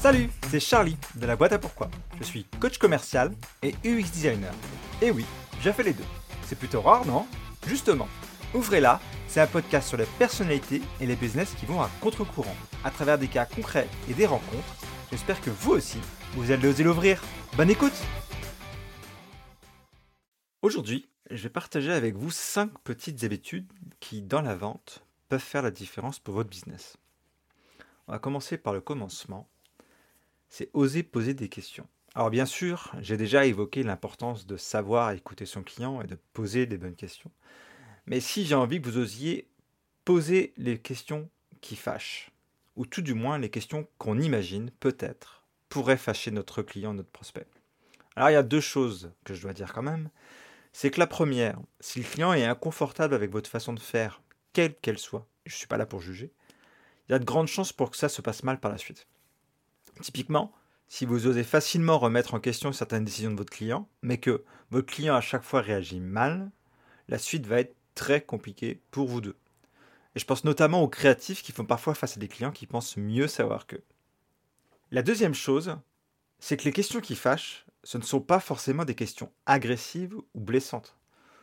Salut, c'est Charlie de la boîte à pourquoi. Je suis coach commercial et UX designer. Et oui, j'ai fait les deux. C'est plutôt rare, non? Justement, Ouvrez-la, c'est un podcast sur les personnalités et les business qui vont à contre-courant, à travers des cas concrets et des rencontres. J'espère que vous aussi, vous allez oser l'ouvrir. Bonne écoute Aujourd'hui, je vais partager avec vous 5 petites habitudes qui, dans la vente, peuvent faire la différence pour votre business. On va commencer par le commencement. C'est oser poser des questions. Alors bien sûr, j'ai déjà évoqué l'importance de savoir écouter son client et de poser des bonnes questions. Mais si j'ai envie que vous osiez poser les questions qui fâchent, ou tout du moins les questions qu'on imagine, peut-être, pourraient fâcher notre client, notre prospect. Alors il y a deux choses que je dois dire quand même c'est que la première, si le client est inconfortable avec votre façon de faire, quelle qu'elle soit, je ne suis pas là pour juger, il y a de grandes chances pour que ça se passe mal par la suite. Typiquement, si vous osez facilement remettre en question certaines décisions de votre client, mais que votre client à chaque fois réagit mal, la suite va être très compliquée pour vous deux. Et je pense notamment aux créatifs qui font parfois face à des clients qui pensent mieux savoir qu'eux. La deuxième chose, c'est que les questions qui fâchent, ce ne sont pas forcément des questions agressives ou blessantes.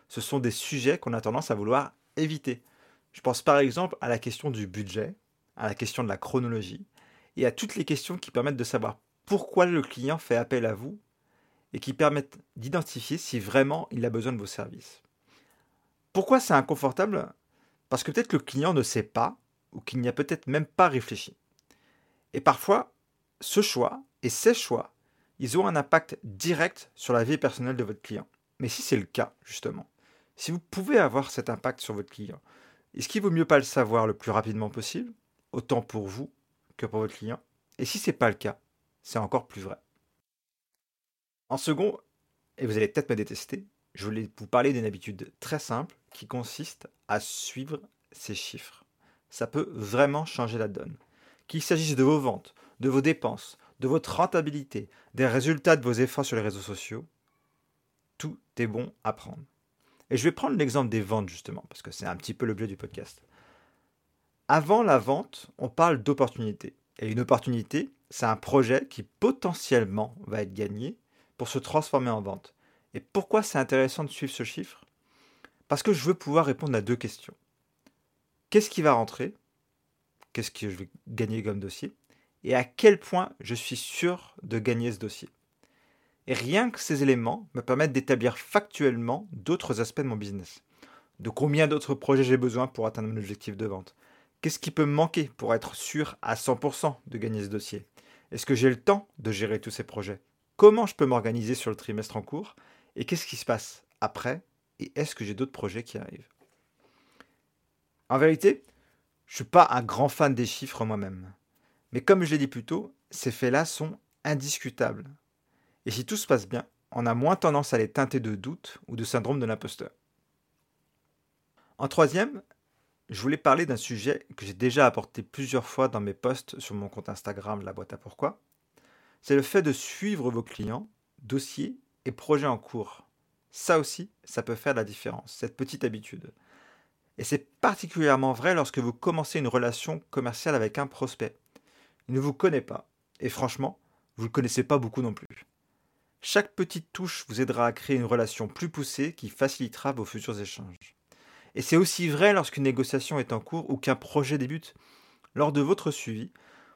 Ce sont des sujets qu'on a tendance à vouloir éviter. Je pense par exemple à la question du budget, à la question de la chronologie, et à toutes les questions qui permettent de savoir pourquoi le client fait appel à vous et qui permettent d'identifier si vraiment il a besoin de vos services. Pourquoi c'est inconfortable? Parce que peut-être le client ne sait pas ou qu'il n'y a peut-être même pas réfléchi. Et parfois, ce choix et ces choix ils ont un impact direct sur la vie personnelle de votre client. Mais si c'est le cas, justement, si vous pouvez avoir cet impact sur votre client, est-ce qu'il vaut mieux pas le savoir le plus rapidement possible, autant pour vous que pour votre client Et si ce n'est pas le cas, c'est encore plus vrai. En second, et vous allez peut-être me détester, je voulais vous parler d'une habitude très simple qui consiste à suivre ces chiffres. Ça peut vraiment changer la donne. Qu'il s'agisse de vos ventes, de vos dépenses, de votre rentabilité, des résultats de vos efforts sur les réseaux sociaux, tout est bon à prendre. Et je vais prendre l'exemple des ventes justement, parce que c'est un petit peu l'objet du podcast. Avant la vente, on parle d'opportunité. Et une opportunité, c'est un projet qui potentiellement va être gagné pour se transformer en vente. Et pourquoi c'est intéressant de suivre ce chiffre? Parce que je veux pouvoir répondre à deux questions. Qu'est-ce qui va rentrer? Qu'est-ce que je vais gagner comme dossier? Et à quel point je suis sûr de gagner ce dossier? Et rien que ces éléments me permettent d'établir factuellement d'autres aspects de mon business. De combien d'autres projets j'ai besoin pour atteindre mon objectif de vente? Qu'est-ce qui peut me manquer pour être sûr à 100% de gagner ce dossier? Est-ce que j'ai le temps de gérer tous ces projets? Comment je peux m'organiser sur le trimestre en cours? Et qu'est-ce qui se passe après? Et est-ce que j'ai d'autres projets qui arrivent? En vérité, je ne suis pas un grand fan des chiffres moi-même. Mais comme je l'ai dit plus tôt, ces faits-là sont indiscutables. Et si tout se passe bien, on a moins tendance à les teinter de doute ou de syndrome de l'imposteur. En troisième, je voulais parler d'un sujet que j'ai déjà apporté plusieurs fois dans mes posts sur mon compte Instagram, la boîte à pourquoi. C'est le fait de suivre vos clients, dossiers et projets en cours. Ça aussi, ça peut faire la différence, cette petite habitude. Et c'est particulièrement vrai lorsque vous commencez une relation commerciale avec un prospect. Il ne vous connaît pas. Et franchement, vous ne le connaissez pas beaucoup non plus. Chaque petite touche vous aidera à créer une relation plus poussée qui facilitera vos futurs échanges. Et c'est aussi vrai lorsqu'une négociation est en cours ou qu'un projet débute. Lors de votre suivi,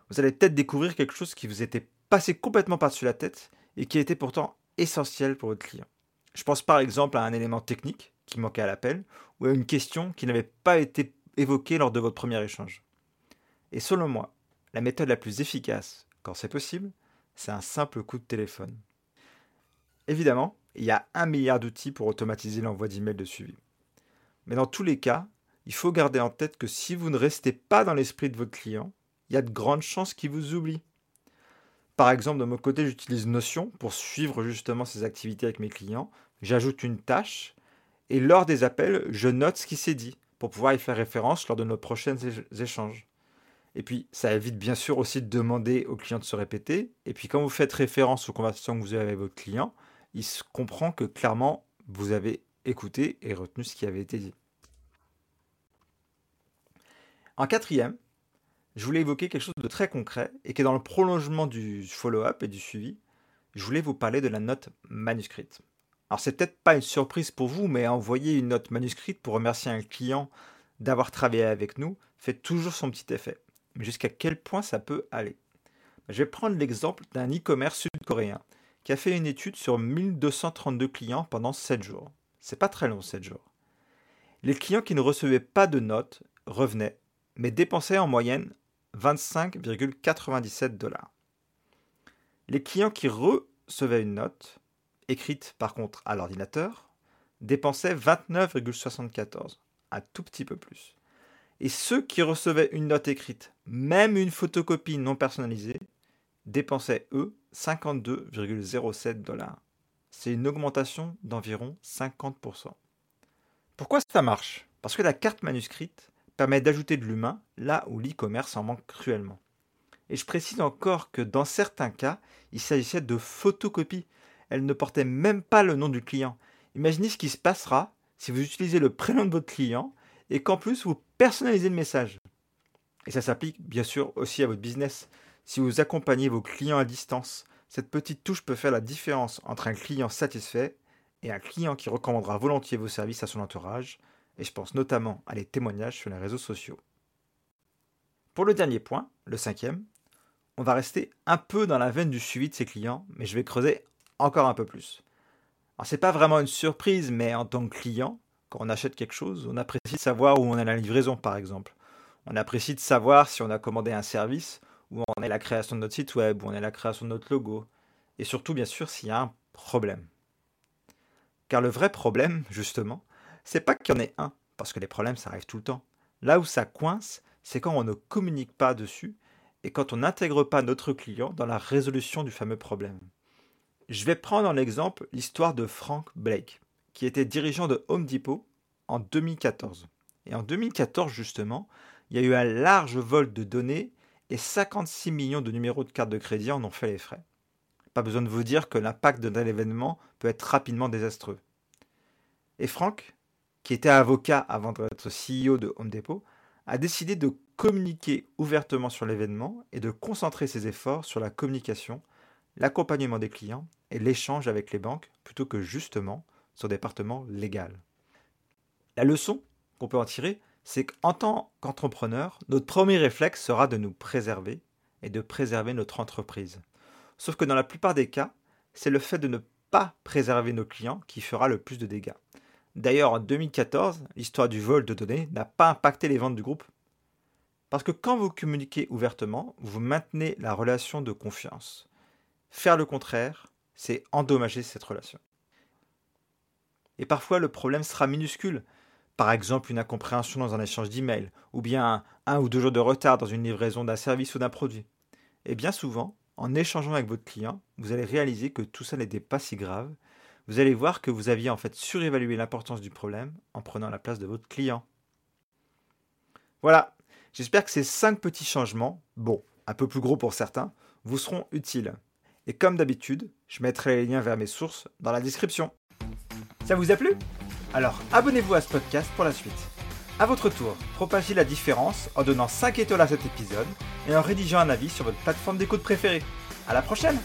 vous allez peut-être découvrir quelque chose qui vous était passé complètement par-dessus la tête et qui était pourtant essentiel pour votre client. Je pense par exemple à un élément technique qui manquait à l'appel ou à une question qui n'avait pas été évoquée lors de votre premier échange. Et selon moi, la méthode la plus efficace, quand c'est possible, c'est un simple coup de téléphone. Évidemment, il y a un milliard d'outils pour automatiser l'envoi d'emails de suivi. Mais dans tous les cas, il faut garder en tête que si vous ne restez pas dans l'esprit de votre client, il y a de grandes chances qu'il vous oublie. Par exemple, de mon côté, j'utilise Notion pour suivre justement ces activités avec mes clients. J'ajoute une tâche et lors des appels, je note ce qui s'est dit pour pouvoir y faire référence lors de nos prochains échanges. Et puis, ça évite bien sûr aussi de demander au client de se répéter. Et puis, quand vous faites référence aux conversations que vous avez avec votre client, il se comprend que clairement, vous avez écouté et retenu ce qui avait été dit. En quatrième, je voulais évoquer quelque chose de très concret et qui est dans le prolongement du follow-up et du suivi. Je voulais vous parler de la note manuscrite. Alors c'est peut-être pas une surprise pour vous, mais envoyer une note manuscrite pour remercier un client d'avoir travaillé avec nous fait toujours son petit effet. Mais jusqu'à quel point ça peut aller? Je vais prendre l'exemple d'un e-commerce sud-coréen qui a fait une étude sur 1232 clients pendant 7 jours. C'est pas très long 7 jours. Les clients qui ne recevaient pas de notes revenaient, mais dépensaient en moyenne 25,97 dollars. Les clients qui recevaient une note, écrite par contre à l'ordinateur, dépensaient 29,74, un tout petit peu plus. Et ceux qui recevaient une note écrite, même une photocopie non personnalisée, dépensaient eux 52,07 dollars. C'est une augmentation d'environ 50%. Pourquoi ça marche? Parce que la carte manuscrite permet d'ajouter de l'humain là où l'e-commerce en manque cruellement. Et je précise encore que dans certains cas, il s'agissait de photocopies. Elle ne portait même pas le nom du client. Imaginez ce qui se passera si vous utilisez le prénom de votre client et qu'en plus vous personnalisez le message. Et ça s'applique bien sûr aussi à votre business. Si vous accompagnez vos clients à distance, cette petite touche peut faire la différence entre un client satisfait et un client qui recommandera volontiers vos services à son entourage, et je pense notamment à les témoignages sur les réseaux sociaux. Pour le dernier point, le cinquième, on va rester un peu dans la veine du suivi de ses clients, mais je vais creuser encore un peu plus. Alors c'est pas vraiment une surprise, mais en tant que client, quand on achète quelque chose, on apprécie de savoir où on est la livraison par exemple. On apprécie de savoir si on a commandé un service, où on est la création de notre site web, où on est la création de notre logo, et surtout bien sûr s'il y a un problème. Car le vrai problème, justement, c'est pas qu'il y en ait un, parce que les problèmes ça arrive tout le temps. Là où ça coince, c'est quand on ne communique pas dessus et quand on n'intègre pas notre client dans la résolution du fameux problème. Je vais prendre en exemple l'histoire de Frank Blake, qui était dirigeant de Home Depot en 2014. Et en 2014, justement, il y a eu un large vol de données et 56 millions de numéros de carte de crédit en ont fait les frais. Pas besoin de vous dire que l'impact d'un événement peut être rapidement désastreux. Et Frank, qui était avocat avant d'être CEO de Home Depot, a décidé de communiquer ouvertement sur l'événement et de concentrer ses efforts sur la communication, l'accompagnement des clients et l'échange avec les banques plutôt que justement son département légal. La leçon qu'on peut en tirer, c'est qu'en tant qu'entrepreneur, notre premier réflexe sera de nous préserver et de préserver notre entreprise. Sauf que dans la plupart des cas, c'est le fait de ne pas préserver nos clients qui fera le plus de dégâts. D'ailleurs, en 2014, l'histoire du vol de données n'a pas impacté les ventes du groupe. Parce que quand vous communiquez ouvertement, vous maintenez la relation de confiance. Faire le contraire, c'est endommager cette relation. Et parfois, le problème sera minuscule. Par exemple, une incompréhension dans un échange d'emails, ou bien un ou deux jours de retard dans une livraison d'un service ou d'un produit. Et bien souvent, en échangeant avec votre client, vous allez réaliser que tout ça n'était pas si grave vous allez voir que vous aviez en fait surévalué l'importance du problème en prenant la place de votre client. Voilà, j'espère que ces 5 petits changements, bon, un peu plus gros pour certains, vous seront utiles. Et comme d'habitude, je mettrai les liens vers mes sources dans la description. Ça vous a plu? Alors abonnez-vous à ce podcast pour la suite. A votre tour, propagez la différence en donnant 5 étoiles à cet épisode et en rédigeant un avis sur votre plateforme d'écoute préférée. À la prochaine